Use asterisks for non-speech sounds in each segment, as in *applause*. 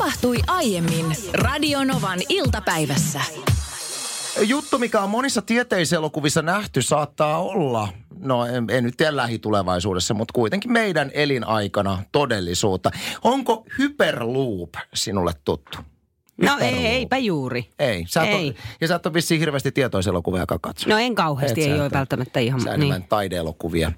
tapahtui aiemmin Radionovan iltapäivässä. Juttu, mikä on monissa tieteiselokuvissa nähty, saattaa olla, no en, en nyt tiedä lähitulevaisuudessa, mutta kuitenkin meidän elinaikana todellisuutta. Onko Hyperloop sinulle tuttu? No ei, eipä juuri. Ei. Sä Ei. Ole, ja sä et ole vissiin hirveästi tietoiselokuvia katso. No en kauheasti, Et ei ole välttämättä ihan... Sä niin. taideelokuvia.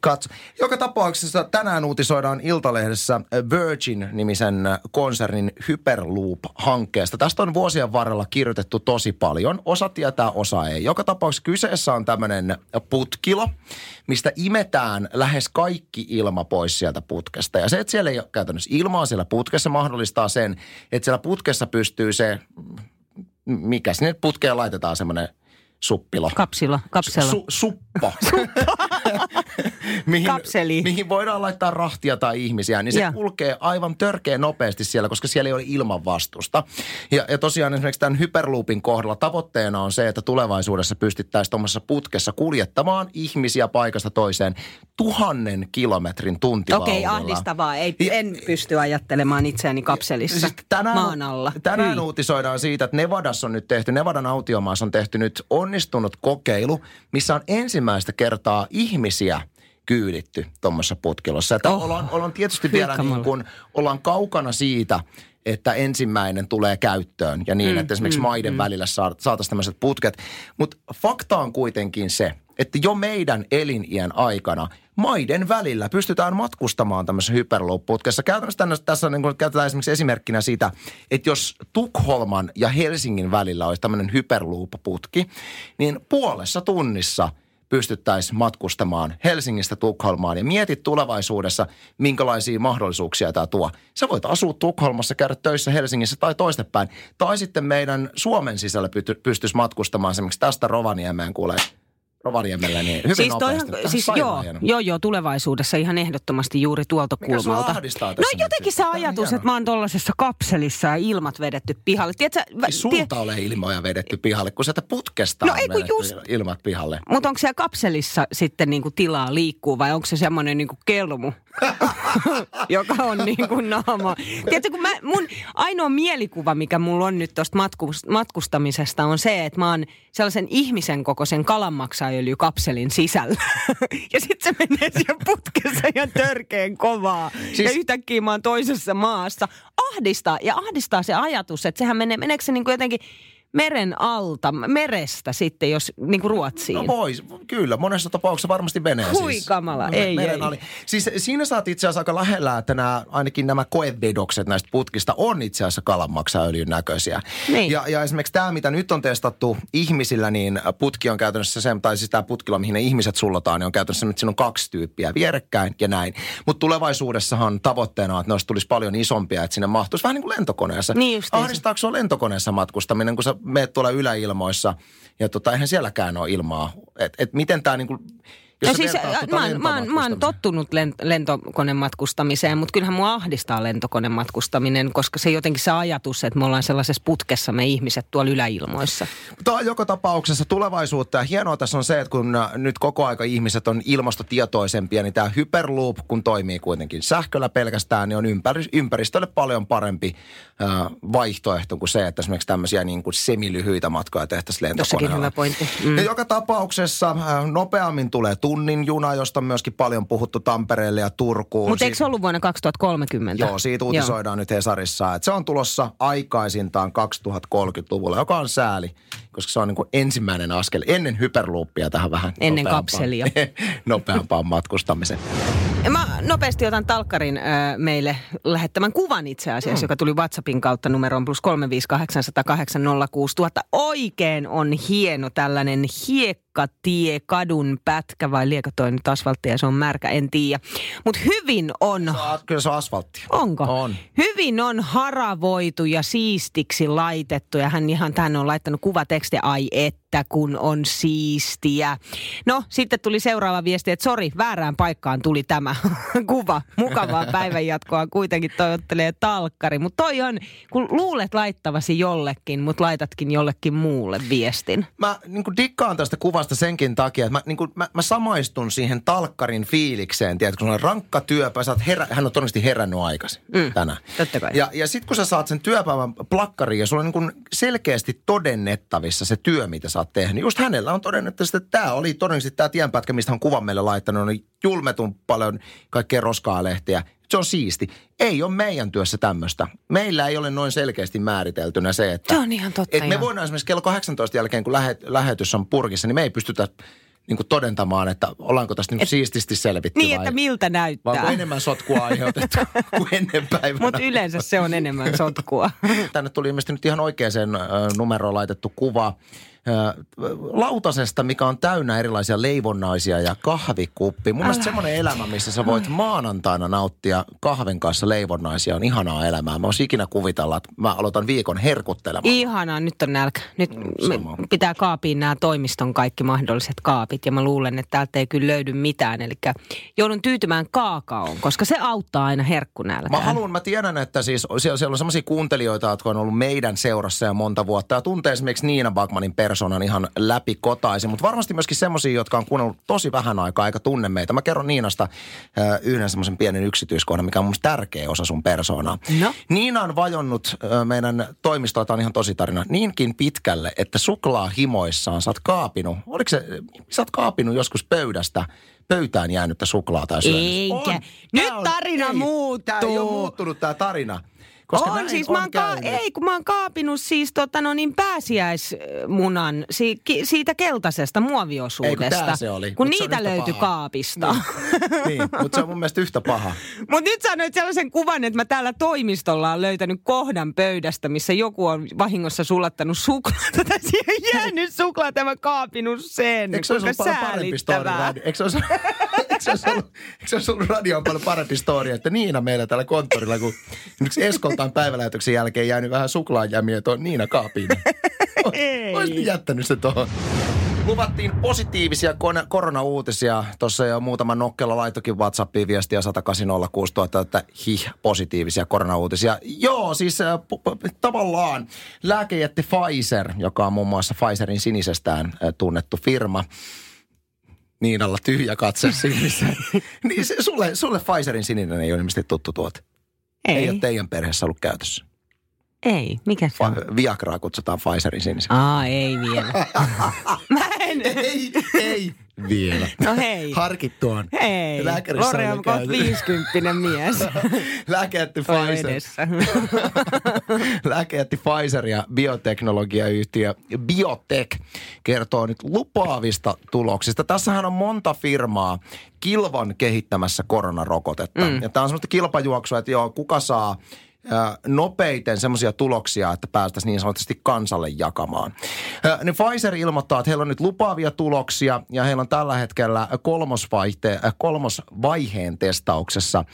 Katso. Joka tapauksessa tänään uutisoidaan Iltalehdessä Virgin-nimisen konsernin Hyperloop-hankkeesta. Tästä on vuosien varrella kirjoitettu tosi paljon. Osa tietää, osa ei. Joka tapauksessa kyseessä on tämmöinen putkilo, mistä imetään lähes kaikki ilma pois sieltä putkesta. Ja se, että siellä ei ole käytännössä ilmaa siellä putkessa, mahdollistaa sen, että siellä putkessa pystyy se, mikä sinne putkeen laitetaan semmoinen suppilo. Kapsilla, kapsella. Su, suppo. *laughs* *laughs* mihin, Kapseli. mihin voidaan laittaa rahtia tai ihmisiä, niin se Joo. kulkee aivan törkeä nopeasti siellä, koska siellä ei ole ilman vastusta. Ja, ja tosiaan esimerkiksi tämän Hyperloopin kohdalla tavoitteena on se, että tulevaisuudessa pystyttäisiin tuommoisessa putkessa kuljettamaan ihmisiä paikasta toiseen tuhannen kilometrin tuntivauhdilla. Okei, ahdistavaa. Ei, Ja- en pysty ajattelemaan itseäni kapselissa Siis tänään, maan alla. Tänään Hyi. uutisoidaan siitä, että Nevadassa on nyt tehty, Nevadan autiomaassa on tehty nyt onnistunut kokeilu, missä on ensimmäistä kertaa ihmisiä kyyditty tuommoisessa putkilossa. Että Oho. ollaan, ollaan tietysti vielä niin kuin, ollaan kaukana siitä, että ensimmäinen tulee käyttöön ja niin, mm, että esimerkiksi mm, maiden mm. välillä saa- saataisiin tämmöiset putket. Mutta fakta on kuitenkin se, että jo meidän elinien aikana maiden välillä pystytään matkustamaan tämmöisessä hyperloop-putkessa. Käytännössä tänne, tässä niin kuin käytetään esimerkiksi esimerkkinä sitä, että jos Tukholman ja Helsingin välillä olisi tämmöinen hyperloop-putki, niin puolessa tunnissa – pystyttäisiin matkustamaan Helsingistä Tukholmaan ja mietit tulevaisuudessa, minkälaisia mahdollisuuksia tämä tuo. Sä voit asua Tukholmassa, käydä töissä Helsingissä tai toistepäin. Tai sitten meidän Suomen sisällä pysty- pystyisi matkustamaan esimerkiksi tästä Rovaniemeen kuulee Rovaniemelle niin hyvin Siis, nopeasti. toihan, siis joo, joo, joo, tulevaisuudessa ihan ehdottomasti juuri tuolta Mikä kulmalta. No jotenkin se ajatus, että mä oon tuollaisessa kapselissa ja ilmat vedetty pihalle. Tiedätkö, vä- Ei sulta ole ilmoja vedetty pihalle, kun sieltä putkesta No on ei, kun just- ilmat pihalle. Mutta onko siellä kapselissa sitten niinku tilaa liikkuu vai onko se semmoinen niinku kelmu, *laughs* joka on niinku naama? Tiedätkö, kun mä, mun ainoa mielikuva, mikä mulla on nyt tuosta matkustamisesta on se, että mä oon sellaisen ihmisen kokoisen kalanmaksaöljykapselin sisällä. *laughs* ja sitten se menee siellä putkessa ihan törkeen kovaa. Siis... Ja yhtäkkiä mä oon toisessa maassa. Ahdistaa, ja ahdistaa se ajatus, että sehän menee, meneekö se niinku jotenkin meren alta, merestä sitten, jos niinku Ruotsiin? No vois, kyllä. Monessa tapauksessa varmasti menee Hui siis. kamala, ei, meren ei. ali. Siis siinä saat itse asiassa aika lähellä, että nämä, ainakin nämä koevedokset näistä putkista on itse asiassa kalanmaksaöljyn näköisiä. Niin. Ja, ja esimerkiksi tämä, mitä nyt on testattu ihmisillä, niin putki on käytännössä se, tai siis tämä putkila, mihin ne ihmiset sullotaan, niin on käytännössä, että siinä on kaksi tyyppiä vierekkäin ja näin. Mutta tulevaisuudessahan tavoitteena on, että noista tulisi paljon isompia, että sinne mahtuisi vähän niin kuin lentokoneessa. Niin justiinsa. Ahdistaako se lentokoneessa matkustaminen, kun sä meet tuolla yläilmoissa ja tota, eihän sielläkään ole ilmaa. Et, et miten tämä niinku, jos No siis vertaat tota mä, oon- mä, oon- mä oon tottunut lent, lentokonematkustamiseen, mutta kyllähän mua ahdistaa lentokonematkustaminen, koska se jotenkin se ajatus, että me ollaan sellaisessa putkessa me ihmiset tuolla yläilmoissa. On joka tapauksessa tulevaisuutta ja hienoa tässä on se, että kun äh, nyt koko aika ihmiset on ilmastotietoisempia, niin tämä Hyperloop, kun toimii kuitenkin sähköllä pelkästään, niin on ympäri, ympäristölle paljon parempi äh, vaihtoehto kuin se, että esimerkiksi tämmöisiä niin kuin semilyhyitä matkoja tehtäisiin lentokoneella. hyvä pointti. Mm. Ja joka tapauksessa nopeammin tulee tunnin juna, josta on myöskin paljon puhuttu Tampereelle ja Turkuun. Mutta eikö se ollut vuonna 2030? Joo, siitä uutisoidaan nyt Hesarissa, että se on tulossa aikaisintaan 2030-luvulla, joka on sääli, koska se on niin kuin ensimmäinen askel ennen hyperloopia tähän vähän Ennen nopeampaan- kapselia. *laughs* nopeampaan matkustamiseen. Mä nopeasti otan Talkkarin ö, meille lähettämän kuvan itse asiassa, mm. joka tuli WhatsAppin kautta numeroon plus 358806000. Oikein on hieno tällainen hiekkatie kadun pätkä vai liekö toi nyt asfalttia ja se on märkä, en tiedä. Mutta hyvin on Kyllä se on asfaltti. Onko? On. Hyvin on haravoitu ja siistiksi laitettu ja hän ihan tähän on laittanut kuvatekstiä, ai että kun on siistiä. No sitten tuli seuraava viesti, että sori, väärään paikkaan tuli tämä *laughs* kuva. Mukavaa *laughs* päivänjatkoa kuitenkin toivottelee talkkari. Mutta toi on, kun luulet laittavasi jollekin, mutta laitatkin jollekin muulle viestin. Mä niin dikkaan tästä kuvasta. Parasta senkin takia, että mä, niin kuin, mä, mä samaistun siihen talkkarin fiilikseen, tiedätkö, kun on rankka työpäivä, sä herä, hän on todennäköisesti herännyt aikaisin mm, tänään. totta kai. Ja, ja sitten kun sä saat sen työpäivän plakkariin ja sulla on niin kuin selkeästi todennettavissa se työ, mitä sä oot tehnyt. Just hänellä on todennettavissa, että tämä oli todennäköisesti tämä tienpätkä, mistä hän kuvan meille laittanut, on julmetun paljon kaikkea roskaa lehtiä. Se on siisti. Ei ole meidän työssä tämmöistä. Meillä ei ole noin selkeästi määriteltynä se, että... Se on ihan totta, että me voidaan esimerkiksi kello 18 jälkeen, kun lähet, lähetys on purkissa, niin me ei pystytä niin kuin todentamaan, että ollaanko tästä niin kuin siististi selvitty Niin, vai, että miltä vai näyttää. onko enemmän sotkua aiheutettu *laughs* kuin ennen päivänä. Mutta yleensä se on enemmän sotkua. Tänne tuli ilmeisesti nyt ihan oikeaan numeroon laitettu kuva lautasesta, mikä on täynnä erilaisia leivonnaisia ja kahvikuppi. Mun mielestä semmoinen elämä, missä sä voit maanantaina nauttia kahven kanssa leivonnaisia, on ihanaa elämää. Mä oon ikinä kuvitella, että mä aloitan viikon herkuttelemaan. Ihanaa, nyt on nälkä. Nyt sama. pitää kaapiin nämä toimiston kaikki mahdolliset kaapit ja mä luulen, että täältä ei kyllä löydy mitään. Eli joudun tyytymään kaakaoon, koska se auttaa aina herkkunälkään. Mä haluan, mä tiedän, että siis siellä, siellä on sellaisia kuuntelijoita, jotka on ollut meidän seurassa jo monta vuotta ja tuntee esimerkiksi Niina Bagmanin persoonan ihan läpi kotaisin, mutta varmasti myöskin semmoisia, jotka on kuunnellut tosi vähän aikaa eikä tunne meitä. Mä kerron Niinasta äh, yhden semmoisen pienen yksityiskohdan, mikä on mun tärkeä osa sun persoonaa. No? Niina on vajonnut äh, meidän toimistoa, tämä on ihan tosi tarina, niinkin pitkälle, että suklaahimoissaan sä oot kaapinut, oliko se, sä oot kaapinut joskus pöydästä pöytään jäänyttä suklaata ja syönyt. Eikä. On. Nyt Tää on- tarina ei, muuttuu. Tää ei ole muuttunut tää tarina. Koska on siis, on mä oon ka- ei kun mä oon kaapinut siis tota no niin pääsiäismunan si- ki- siitä keltaisesta muoviosuudesta. Ei, kun se oli. Kun Mut niitä löytyi paha. kaapista. niin, mutta se on mun mielestä yhtä paha. *laughs* Mutta nyt sanoit sellaisen kuvan, että mä täällä toimistolla on löytänyt kohdan pöydästä, missä joku on vahingossa sulattanut suklaata *laughs* tai siihen jäänyt suklaata ja mä kaapinut sen. Eikö se olisi paljon parempi story? Eikö se olisi, *laughs* se olisi ollut, eikö se olisi ollut radioon paljon parempi story, että Niina meillä täällä konttorilla, kun esimerkiksi Eskoltaan päivälähetyksen jälkeen jäänyt vähän suklaajämiä tuon Niina kaapiin. Ei. Olisit jättänyt se tuohon. Luvattiin positiivisia koronauutisia. Tuossa jo muutama nokkela laitokin WhatsAppiin viestiä 10806 että hih, positiivisia koronauutisia. Joo, siis äh, pu- pu- tavallaan lääkejätti Pfizer, joka on muun muassa Pfizerin sinisestään äh, tunnettu firma. Niinalla tyhjä katse *laughs* silmissä. niin se, sulle, sulle Pfizerin sininen ei ole ilmeisesti tuttu tuote. Ei, ei Ei, ole teidän perheessä ollut käytössä. Ei. Mikä se on? Viagraa kutsutaan Pfizerin sinisen. Aa, ei vielä. *laughs* mä en. Ei, ei vielä. No hei. Harkittu on. Ei. Lääkärissä Lore on kohta käyty. 50 mies. *laughs* Lääkejätti Toi Pfizer. edessä. *laughs* Lääkejätti Pfizer ja bioteknologiayhtiö Biotech kertoo nyt lupaavista tuloksista. Tässähän on monta firmaa kilvan kehittämässä koronarokotetta. Mm. Ja tämä on semmoista kilpajuoksua, että joo, kuka saa nopeiten semmoisia tuloksia, että päästäisiin niin sanotusti kansalle jakamaan. Ää, Niin Pfizer ilmoittaa, että heillä on nyt lupaavia tuloksia ja heillä on tällä hetkellä kolmosvaihte, kolmosvaiheen testauksessa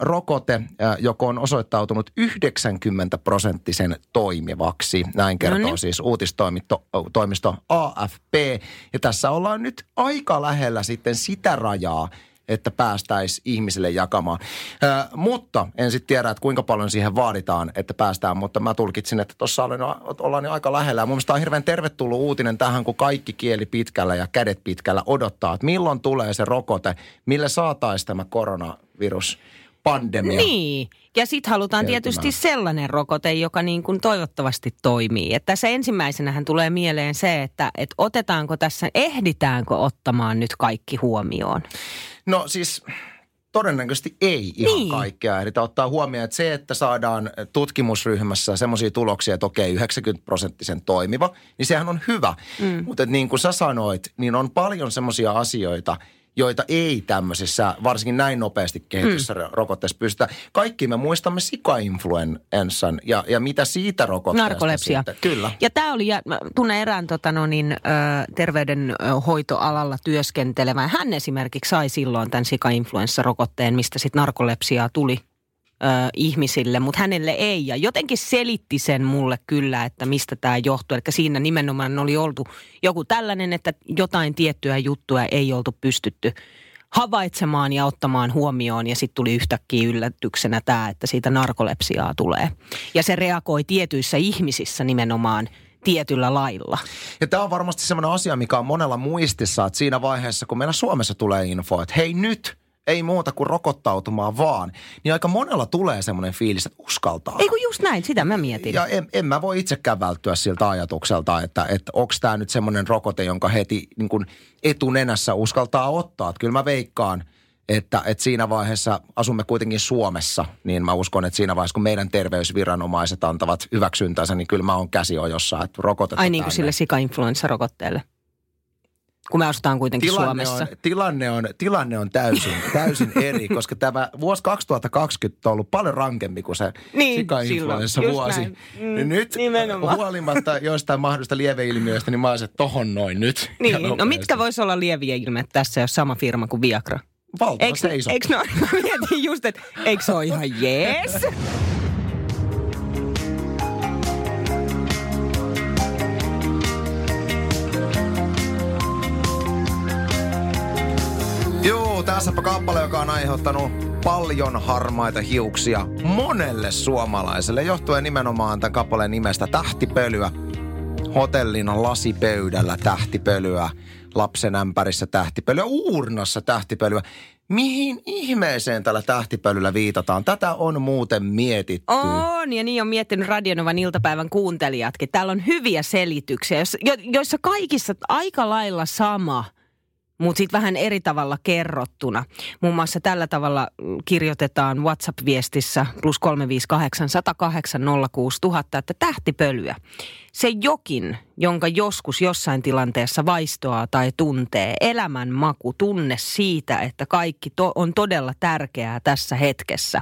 rokote, joka on osoittautunut 90 prosenttisen toimivaksi. Näin kertoo Noniin. siis uutistoimisto toimisto AFP. Ja tässä ollaan nyt aika lähellä sitten sitä rajaa, että päästäisiin ihmisille jakamaan. Ö, mutta en sitten tiedä, että kuinka paljon siihen vaaditaan, että päästään, mutta mä tulkitsin, että tuossa ollaan jo aika lähellä. Ja mun mielestä on hirveän tervetullut uutinen tähän, kun kaikki kieli pitkällä ja kädet pitkällä odottaa, että milloin tulee se rokote, millä saataisiin tämä koronavirus pandemia. Niin. Ja sitten halutaan Kertymään. tietysti sellainen rokote, joka niin kuin toivottavasti toimii. Että tässä ensimmäisenähän tulee mieleen se, että, että otetaanko tässä, ehditäänkö ottamaan nyt kaikki huomioon. No siis todennäköisesti ei ihan Niin. kaikkea ehditä ottaa huomioon, että se, että saadaan tutkimusryhmässä semmoisia tuloksia, että okei 90 prosenttisen toimiva, niin sehän on hyvä. Mm. Mutta niin kuin sä sanoit, niin on paljon semmoisia asioita, joita ei tämmöisessä, varsinkin näin nopeasti kehityssä mm. rokotteessa pystytä. Kaikki me muistamme sika-influenssan ja, ja mitä siitä rokotteesta Narkolepsia. sitten. Kyllä. Ja tämä oli, ja tunnen erään tota, no niin, terveydenhoitoalalla työskentelevän. Hän esimerkiksi sai silloin tämän sika-influenssarokotteen, mistä sitten narkolepsiaa tuli ö, ihmisille, mutta hänelle ei. Ja jotenkin selitti sen mulle kyllä, että mistä tämä johtuu. Eli siinä nimenomaan oli oltu joku tällainen, että jotain tiettyä juttua ei oltu pystytty havaitsemaan ja ottamaan huomioon ja sitten tuli yhtäkkiä yllätyksenä tämä, että siitä narkolepsiaa tulee. Ja se reagoi tietyissä ihmisissä nimenomaan tietyllä lailla. Ja tämä on varmasti semmoinen asia, mikä on monella muistissa, että siinä vaiheessa, kun meillä Suomessa tulee info, että hei nyt, ei muuta kuin rokottautumaan vaan, niin aika monella tulee semmoinen fiilis, että uskaltaa. Ei kun just näin, sitä mä mietin. Ja en, en mä voi itsekään välttyä siltä ajatukselta, että, että onko tämä nyt semmoinen rokote, jonka heti niin kuin etunenässä uskaltaa ottaa. Että kyllä mä veikkaan, että, että siinä vaiheessa asumme kuitenkin Suomessa, niin mä uskon, että siinä vaiheessa, kun meidän terveysviranomaiset antavat hyväksyntänsä, niin kyllä mä oon käsiojossa, että rokotetaan Ai niin kuin sille sika-influenssarokotteelle. Kun me asutaan kuitenkin tilanne Suomessa. On, tilanne, on, tilanne on täysin, *laughs* täysin eri, koska tämä vuosi 2020 on ollut paljon rankempi kuin se Niin, sika-influenssa just vuosi. näin. Mm, Niin nyt nimenomaan. huolimatta joistain mahdollista lieveilmiöistä, niin mä olisin, että tohon noin nyt. *laughs* Niin, no mitkä voisi olla lieviä ilmeet tässä, jos sama firma kuin Viagra? Valtava Eikö, seiso. eikö no, *laughs* mietin just, että eikö se ole ihan jees? Joo, tässäpä kappale, joka on aiheuttanut paljon harmaita hiuksia monelle suomalaiselle, johtuen nimenomaan tämän kappaleen nimestä Tähtipölyä. Hotellin lasipöydällä tähtipölyä, lapsen ämpärissä tähtipölyä, uurnassa tähtipölyä. Mihin ihmeeseen tällä tähtipölyllä viitataan? Tätä on muuten mietitty. On, ja niin on miettinyt Radionovan iltapäivän kuuntelijatkin. Täällä on hyviä selityksiä, joissa kaikissa aika lailla sama, mutta sitten vähän eri tavalla kerrottuna. Muun muassa tällä tavalla mm, kirjoitetaan WhatsApp-viestissä plus 358 108 06000, että tähtipölyä. Se jokin, jonka joskus jossain tilanteessa vaistoaa tai tuntee, elämän maku, tunne siitä, että kaikki to- on todella tärkeää tässä hetkessä,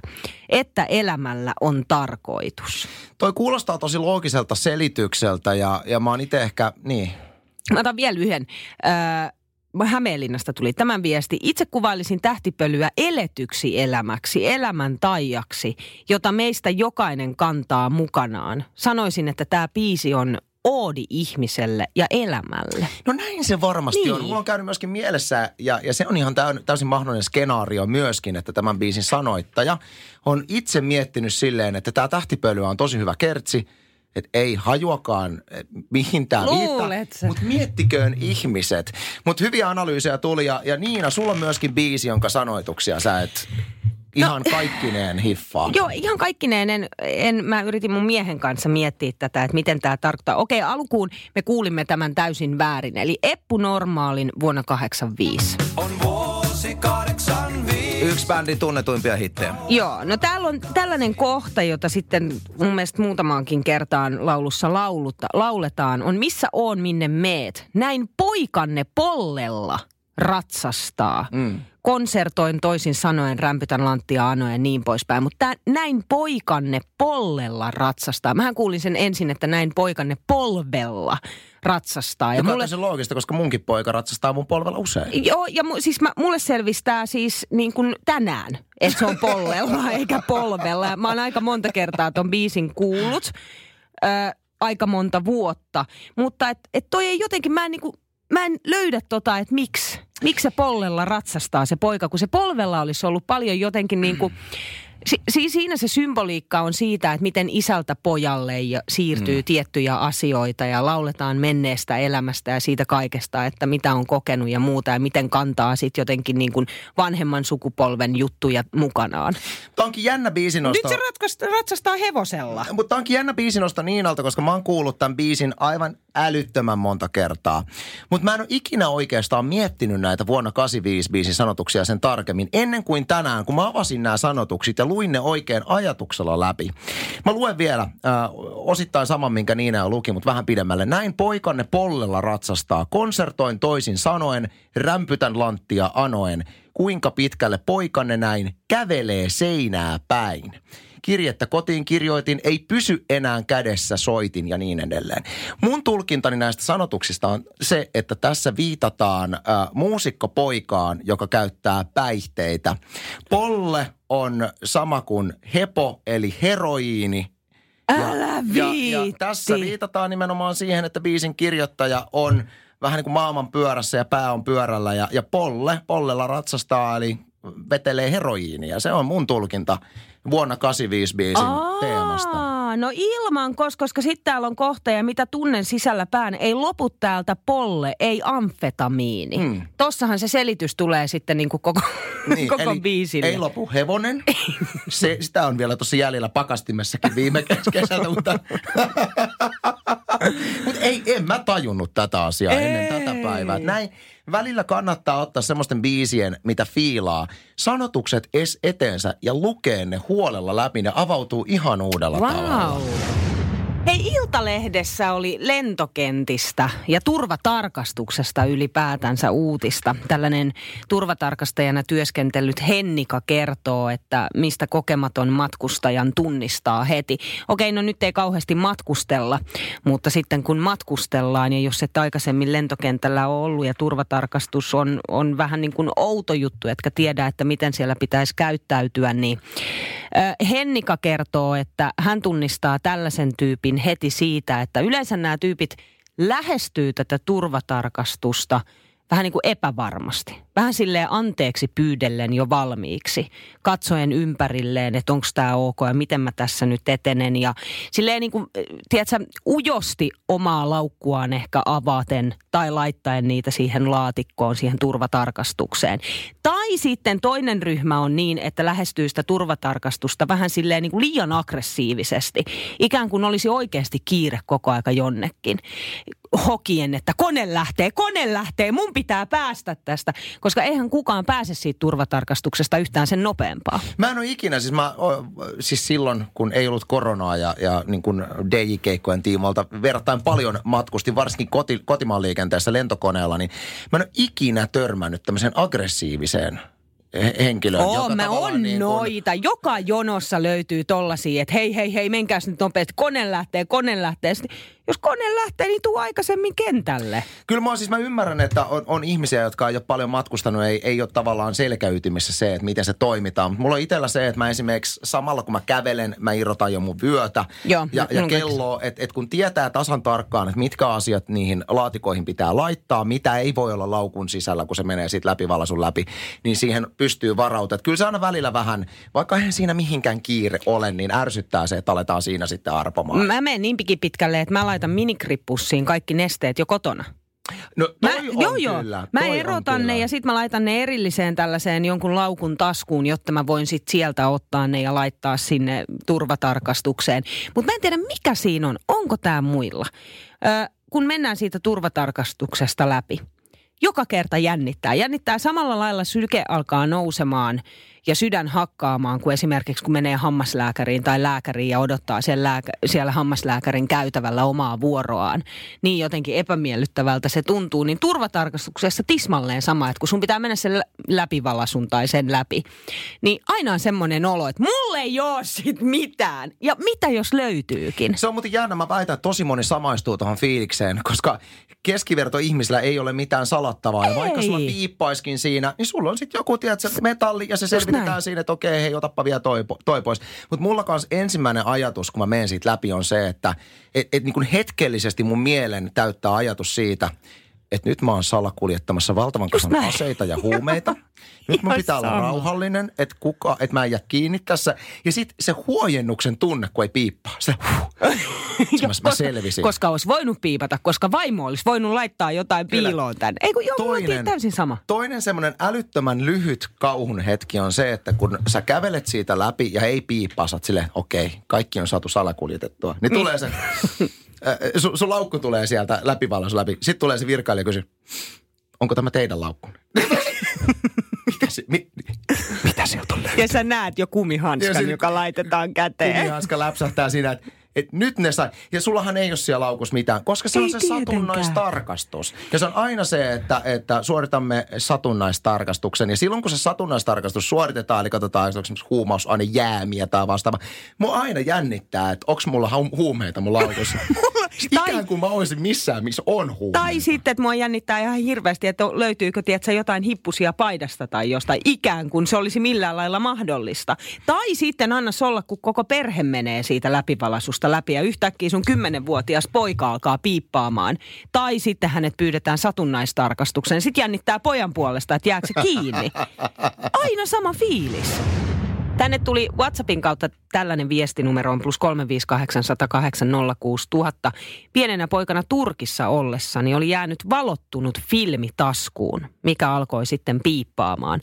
että elämällä on tarkoitus. Toi kuulostaa tosi loogiselta selitykseltä ja, ja mä oon itse ehkä, niin, Mä otan vielä yhden. Öö, Hämeenlinnasta tuli tämän viesti. Itse kuvailisin tähtipölyä eletyksi elämäksi, elämän taiaksi, jota meistä jokainen kantaa mukanaan. Sanoisin, että tämä biisi on oodi ihmiselle ja elämälle. No näin se varmasti Niin. on. Mulla on käynyt myöskin mielessä, ja, ja se on ihan täyn, täysin mahdollinen skenaario myöskin, että tämän biisin sanoittaja on itse miettinyt silleen, että tämä tähtipölyä on tosi hyvä kertsi, että ei hajuakaan, et mihin tämä viittaa. Mutta miettiköön ihmiset. Mutta hyviä analyysejä tuli, ja, ja Niina, sulla on myöskin biisi, jonka sanoituksia sä et ihan kaikkineen hiffaa. Joo, ihan kaikkineen en, en, mä yritin mun miehen kanssa miettiä tätä, että miten tämä tarkoittaa. Okei, alkuun me kuulimme tämän täysin väärin. Eli Eppu Normaalin vuonna 85. On vuosi 85. Yksi bändin tunnetuimpia hittejä. Joo, no täällä on tällainen kohta, jota sitten mun mielestä muutamaankin kertaan laulussa lauluta, lauletaan, on Missä on, minne meet. Näin poikanne pollella ratsastaa. Mm. Konsertoin toisin sanoen, rämpytän lanttia anoja ja niin poispäin. Mutta näin poikanne pollella ratsastaa. Mähän kuulin sen ensin, että näin poikanne polvella ratsastaa. Ja Joka mulle, on tosi loogista, koska munkin poika ratsastaa mun polvella usein. Joo, ja mu, siis mä, mulle selvistää siis niin kuin tänään, että se on pollella *laughs* eikä polvella. Mä oon aika monta kertaa ton biisin kuullut, ö, aika monta vuotta. Mutta et, et toi ei jotenkin, mä en, niin kuin, mä en löydä tota, että miksi, miksi se pollella ratsastaa se poika, kun se polvella olisi ollut paljon jotenkin niin kuin, Si- si- siinä se symboliikka on siitä, että miten isältä pojalle ja siirtyy mm. tiettyjä asioita ja lauletaan menneestä elämästä ja siitä kaikesta, että mitä on kokenut ja muuta ja miten kantaa sitten jotenkin niin kuin vanhemman sukupolven juttuja mukanaan. Tämä onkin jännä biisinosto. Nyt se ratkasta, ratsastaa hevosella. Mutta onkin jännä biisinosto Niinalta, koska mä oon kuullut tämän biisin aivan älyttömän monta kertaa. Mutta mä en ole ikinä oikeastaan miettinyt näitä vuonna 85 biisin sanotuksia sen tarkemmin, ennen kuin tänään, kun mä avasin nämä sanotukset ja luin ne oikein ajatuksella läpi. Mä luen vielä äh, osittain saman, minkä Niina luki, mutta vähän pidemmälle. Näin poikanne pollella ratsastaa, konsertoin toisin sanoen, rämpytän lanttia anoen, kuinka pitkälle poikanne näin kävelee seinää päin. Kirjettä kotiin kirjoitin, ei pysy enää kädessä, soitin ja niin edelleen. Mun tulkintani näistä sanotuksista on se, että tässä viitataan äh, muusikkopoikaan, joka käyttää päihteitä. Polle on sama kuin hepo, eli heroiini. Älä ja, viitti. ja tässä viitataan nimenomaan siihen, että biisin kirjoittaja on vähän niin kuin maailman pyörässä ja pää on pyörällä. Ja, ja polle, pollella ratsastaa, eli vetelee heroiinia. Se on mun tulkinta vuonna 85 biisin teemasta. Aa, no ilman, koska, koska sitten täällä on kohta ja mitä tunnen sisällä pään, ei lopu täältä polle, ei amfetamiini. Hmm. Tossahan se selitys tulee sitten niin kuin koko, *laughs* niin, koko eli biisille. Ei lopu hevonen. *laughs* Se, sitä on vielä tuossa jäljellä pakastimessakin viime kes- kesältä, *laughs* mutta... mutta ei, en mä tajunnut tätä asiaa ei. ennen tätä päivää. Näin välillä kannattaa ottaa semmoisten biisien, mitä fiilaa, sanotukset es eteensä ja lukee ne huolella läpi. Ne avautuu ihan uudella tavalla. Hei, Iltalehdessä oli lentokentistä ja turvatarkastuksesta ylipäätänsä uutista. Tällainen turvatarkastajana työskentellyt Hennika kertoo, että mistä kokematon matkustajan tunnistaa heti. Okei, no nyt ei kauheasti matkustella, mutta sitten kun matkustellaan ja jos et aikaisemmin lentokentällä ole ollut ja turvatarkastus on, on vähän niin kuin outo juttu, etkä tiedä, että miten siellä pitäisi käyttäytyä, niin Hennika kertoo, että hän tunnistaa tällaisen tyypin heti siitä, että yleensä nämä tyypit lähestyy tätä turvatarkastusta vähän niin kuin epävarmasti. Vähän silleen anteeksi pyydellen jo valmiiksi. Katsoen ympärilleen, että onko tämä ok ja miten mä tässä nyt etenen. Ja silleen niin kuin, tiedätkö, ujosti omaa laukkuaan ehkä avaten tai laittaen niitä siihen laatikkoon, siihen turvatarkastukseen. Tai sitten toinen ryhmä on niin, että lähestyy sitä turvatarkastusta vähän silleen niin kuin liian aggressiivisesti. Ikään kuin olisi oikeasti kiire koko aika jonnekin hokien, että kone lähtee, kone lähtee, mun pitää päästä tästä. Koska eihän kukaan pääse siitä turvatarkastuksesta yhtään sen nopeampaa. Mä en ole ikinä, siis, mä, siis silloin kun ei ollut koronaa ja, ja niin kuin DJ-keikkojen tiimoilta verrattain paljon matkustin, varsinkin koti, kotimaan liikenteessä lentokoneella, niin mä en ole ikinä törmännyt tämmöiseen aggressiiviseen he- henkilöön. Oo, joka mä on niin kuin- noita. Joka jonossa löytyy tollasia, että hei, hei, hei, menkääs nyt nopeasti. Kone lähtee, kone lähtee. Sitten, jos kone lähtee, niin tuu aikaisemmin kentälle. Kyllä mä, siis, mä ymmärrän, että on, on ihmisiä, jotka ei ole paljon matkustanut, ei, ei ole tavallaan selkäytimissä se, että miten se toimitaan. Mutta mulla on itsellä se, että mä esimerkiksi samalla kun mä kävelen, mä irrotan jo mun vyötä Joo, ja, ja kelloa, että et kun tietää tasan tarkkaan, että mitkä asiat niihin laatikoihin pitää laittaa, mitä ei voi olla laukun sisällä, kun se menee siitä läpivalasun läpi, niin siihen pystyy varautumaan. Et Kyllä se aina välillä vähän, vaikka eihän siinä mihinkään kiire ole, niin ärsyttää se, että aletaan siinä sitten arpomaan. Mä menen niin pitkälle, että mä laitan minikrippussiin kaikki nesteet jo kotona. No Mä, on joo, joo. kyllä, Mä erotan ne ja sitten mä laitan ne erilliseen tällaiseen jonkun laukun taskuun, jotta mä voin sitten sieltä ottaa ne ja laittaa sinne turvatarkastukseen. Mutta mä en tiedä, mikä siinä on. Onko tämä muilla? Ö, kun mennään siitä turvatarkastuksesta läpi, joka kerta jännittää. Jännittää samalla lailla syke alkaa nousemaan ja sydän hakkaamaan, kuin esimerkiksi kun menee hammaslääkäriin tai lääkäriin ja odottaa siellä, lääkä, siellä hammaslääkärin käytävällä omaa vuoroaan. Niin jotenkin epämiellyttävältä se tuntuu. Niin turvatarkastuksessa tismalleen sama, että kun sun pitää mennä sen lä- läpivalasun tai sen läpi, niin aina on semmoinen olo, että mulle ei ole sit mitään. Ja mitä jos löytyykin? Se on muuten jännä, mä väitän, että tosi moni samaistuu tuohon fiilikseen, koska keskiverto ihmisellä ei ole mitään salattavaa. Ja vaikka Ei. sulla piippaiskin siinä, niin sulla on sitten joku, tiedätkö, metalli ja se selvitetään näin. siinä, että okei, hei, otappa vielä toi, toi pois. Mutta mulla kanssa ensimmäinen ajatus, kun mä menen siitä läpi, on se, että et, et niin kuin hetkellisesti mun mielen täyttää ajatus siitä, että nyt mä oon salakuljettamassa valtavan kasan aseita ja huumeita. *laughs* Nyt mun pitää olla rauhallinen, että, kuka, että mä en jää kiinni tässä. Ja sitten se huojennuksen tunne, kun ei piippaa. Se, huh. *laughs* Se mä, mä selvisin. Koska olisi voinut piipata, koska vaimo olisi voinut laittaa jotain Kyllä. piiloon tänne. Ei kun joo, on täysin sama. Toinen semmoinen älyttömän lyhyt kauhun hetki on se, että kun sä kävelet siitä läpi ja ei piippaa, sä oot silleen, okei, kaikki on saatu salakuljetettua. Niin tulee se, *laughs* sun, sun laukku tulee sieltä läpivalasu läpi. Sitten tulee se virkailija ja kysyy, onko tämä teidän laukku? *laughs* mitä, se, mi, mitä sieltä on löytynyt? Ja sä näet jo kumihanskan, Ja siinä- joka laitetaan käteen. Kumihanska läpsähtää siinä, että et nyt ne sai. Ja sullahan ei ole siellä laukussa mitään, koska se Ei on se tietenkään. satunnaistarkastus. Ja se on aina se, että, että suoritamme satunnaistarkastuksen. Ja silloin kun se satunnaistarkastus suoritetaan, eli katsotaan esimerkiksi huumausaine jäämiä tai vastaava, mua aina jännittää, että onko mulla hu- huumeita mun laukussa. *laughs* Tai- Ikään kuin mä olisin missään, missä on huumeita. Tai sitten, että mua jännittää ihan hirveästi, että löytyykö, tiedätkö, jotain hippusia paidasta tai jostain, ikään kuin se olisi millään lailla mahdollista. Tai sitten anna olla, kun koko perhe menee siitä läpivalasusta läpi ja yhtäkkiä sun kymmenenvuotias poika alkaa piippaamaan. Tai sitten hänet pyydetään satunnaistarkastukseen. Sitten jännittää pojan puolesta, että jääkö se kiinni. Aina sama fiilis. Tänne tuli WhatsAppin kautta tällainen viestinumero on plus 358 Pienenä poikana Turkissa ollessani oli jäänyt valottunut filmi taskuun, mikä alkoi sitten piippaamaan.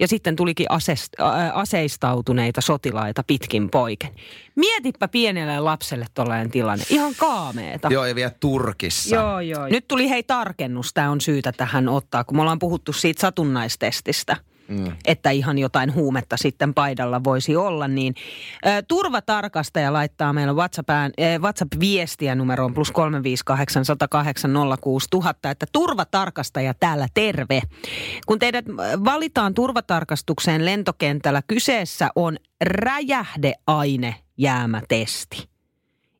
Ja sitten tulikin asest, ä, aseistautuneita sotilaita pitkin poiken. Mietipä pienelle lapselle tollainen tilanne. Ihan kaameeta. Joo, ja vielä Turkissa. Joo, joo. Nyt tuli hei tarkennus, tämä on syytä tähän ottaa, kun me ollaan puhuttu siitä satunnaistestistä. Mm. että ihan jotain huumetta sitten paidalla voisi olla, niin ä, turvatarkastaja laittaa meillä WhatsAppään, ä, WhatsApp-viestiä numeroon plus 358 108 06000, että turvatarkastaja täällä terve. Kun teidät valitaan turvatarkastukseen lentokentällä, kyseessä on räjähdeaine jäämätesti.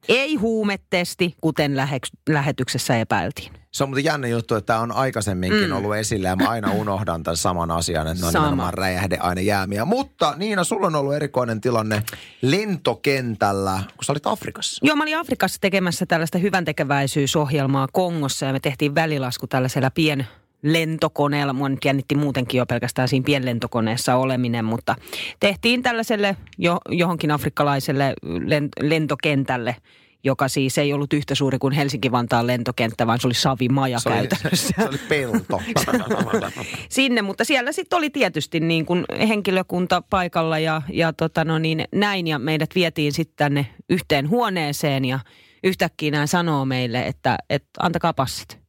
Ei huumetesti, kuten lähe- lähetyksessä epäiltiin. Se on muuten jännä juttu, että tämä on aikaisemminkin mm. ollut esillä ja mä aina unohdan tämän saman asian, että ne on Sama. nimenomaan räjähdeainejäämiä. Mutta Niina, sulla on ollut erikoinen tilanne lentokentällä, kun sä olit Afrikassa. Joo, mä olin Afrikassa tekemässä tällaista hyvän tekeväisyysohjelmaa Kongossa ja me tehtiin välilasku tällaisella pien lentokoneella. Mua nyt jännitti muutenkin jo pelkästään siinä pienlentokoneessa oleminen, mutta tehtiin tällaiselle jo, johonkin afrikkalaiselle len- lentokentälle, joka siis ei ollut yhtä suuri kuin Helsinki-Vantaan lentokenttä, vaan se oli savimaja Se oli, käytännössä. se oli pelto. *laughs* sinne, mutta siellä sitten oli tietysti niin kuin henkilökunta paikalla ja, ja tota no niin, näin ja meidät vietiin sitten tänne yhteen huoneeseen ja yhtäkkiä nämä sanoo meille, että, että antakaa passit.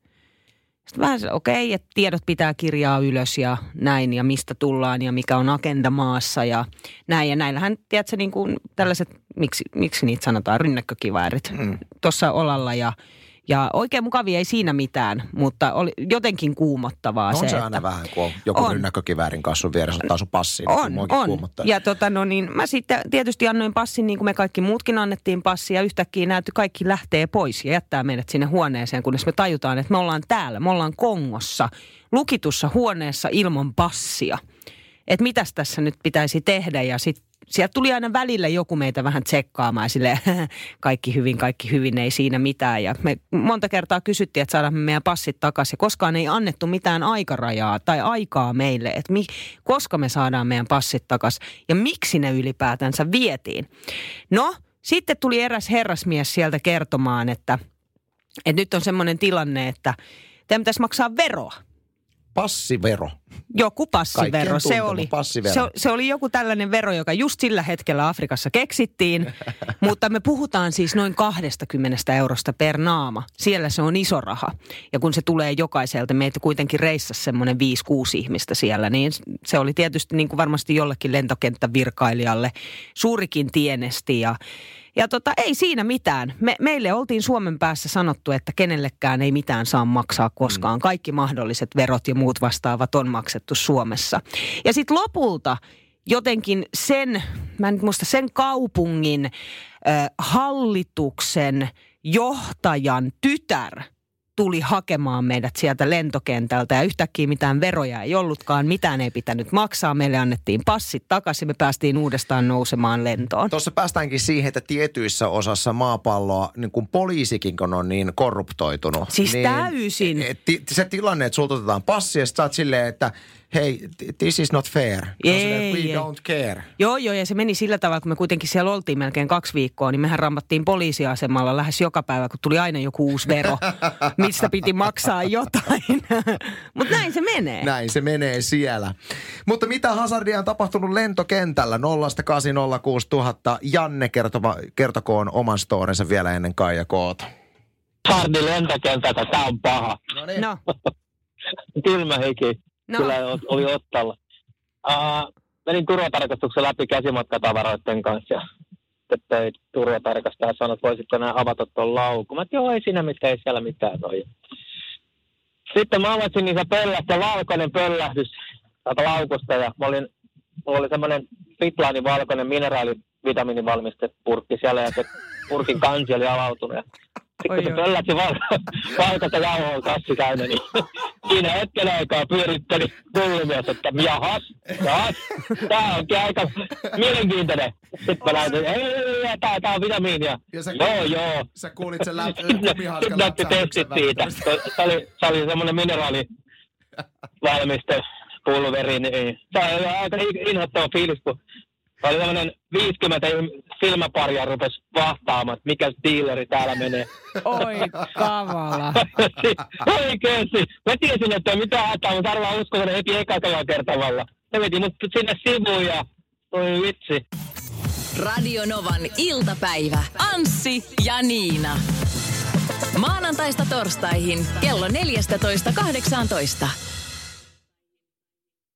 Sitten vähän se, okei, okay, että tiedot pitää kirjaa ylös ja näin ja mistä tullaan ja mikä on agenda maassa ja näin. Ja näillähän, tiedätkö, niin kuin tällaiset, miksi, miksi niitä sanotaan, rynnäkkökiväärit mm. tuossa olalla ja ja oikein mukavia ei siinä mitään, mutta oli jotenkin kuumottavaa No on se, se että... aina vähän, kun on joku On. rynnäkkökiväärin kanssa sun vieressä ottaa sun passiin. niin On, on. kuumottaa. Ja tota, no niin, mä sitten tietysti annoin passin, niin kuin me kaikki muutkin annettiin passia. Ja yhtäkkiä näytti kaikki lähtee pois ja jättää meidät sinne huoneeseen, kunnes me tajutaan, että me ollaan täällä. Me ollaan Kongossa, lukitussa huoneessa ilman passia. Että mitäs tässä nyt pitäisi tehdä ja sitten sieltä tuli aina välillä joku meitä vähän tsekkaamaan ja silleen, *laughs* kaikki hyvin, kaikki hyvin, ei siinä mitään. Ja me monta kertaa kysyttiin, että saadaan me meidän passit takaisin. Koskaan ei annettu mitään aikarajaa tai aikaa meille, että mi, koska me saadaan meidän passit takaisin ja miksi ne ylipäätänsä vietiin. No, sitten tuli eräs herrasmies sieltä kertomaan, että, että nyt on semmoinen tilanne, että teidän pitäisi maksaa veroa. Passivero. Joku passivero, se oli, passivero. se, se oli joku tällainen vero, joka just sillä hetkellä Afrikassa keksittiin, *laughs* mutta me puhutaan siis noin 20 eurosta per naama. Siellä se on iso raha. Ja kun se tulee jokaiselta, meitä kuitenkin reissasi semmoinen 5-6 ihmistä siellä, niin se oli tietysti niin kuin varmasti jollekin lentokenttävirkailijalle suurikin tienesti ja ja tota, ei siinä mitään. Me, meille oltiin Suomen päässä sanottu, että kenellekään ei mitään saa maksaa koskaan. Kaikki mahdolliset verot ja muut vastaavat on maksettu Suomessa. Ja sitten lopulta jotenkin sen, mä en muista, sen kaupungin äh, hallituksen johtajan tytär tuli hakemaan meidät sieltä lentokentältä ja yhtäkkiä mitään veroja ei ollutkaan, mitään ei pitänyt maksaa. Meille annettiin passit takaisin, me päästiin uudestaan nousemaan lentoon. Tuossa päästäänkin siihen, että tietyissä osassa maapalloa, niin kun poliisikin kun on niin korruptoitunut. Siis niin täysin. et- ti- Se tilanne, että sulta otetaan passi ja sä oot silleen, että hei, this is not fair. Ei, silleen, We ei. don't care. Joo, joo, ja se meni sillä tavalla, kun me kuitenkin siellä oltiin melkein kaksi viikkoa, niin mehän rammattiin poliisiasemalla lähes joka päivä, kun tuli aina joku uusi vero, *laughs* mistä piti maksaa jotain. *laughs* Mutta näin se menee. Näin se menee siellä. Mutta mitä hazardia on tapahtunut lentokentällä 0806000? Janne kertova, kertokoon oman storinsa vielä ennen Kaija Koota. Hardi lentokentältä, tää on paha. No niin. No, *laughs* Kylmä hiki, no. kyllä oli ottalla. Uh, menin turvatarkastuksen läpi käsimatkatavaroiden kanssa ja toi turvatarkastaja sanoi, että voisitko nämä avata tuon laukun. Mä joo, ei siinä mitään, ei siellä mitään ole. Sitten mä avasin niitä pöllästä, valkoinen pöllähdys täältä laukusta ja mä olin, mulla oli semmoinen Fitlainin valkoinen mineraalivitamiinivalmistepurkki siellä ja se purkin kansi oli avautunut. Ja Oi sitten se val- valkoista jauhoa kassi täynnä, niin *laughs* siinä hetken aikaa pyöritteli tullimies, että jahas, jahas, tää onkin aika mielenkiintoinen. Sitten mä näytin, ei, ei, ei, ei, tää, tää on vitamiinia. Ja sä- Joo, joo. Sä kuulit sen läp- Sitten näytti testit siitä. Se oli, se oli semmoinen mineraalivalmiste, pulveri, niin se oli aika in- inhottava fiilis, kun Oli tämmöinen 50 silmäparia rupesi vahtaamaan, että mikä dealeri täällä menee. Oi kamala. *laughs* Oikeesti. Mä tiesin, että mitä hätää, mutta arvaa uskon ne heti ekakalla kertavalla. Ne veti mut sinne sivuun ja oi vitsi. Radio Novan iltapäivä. Anssi ja Niina. Maanantaista torstaihin kello 14.18.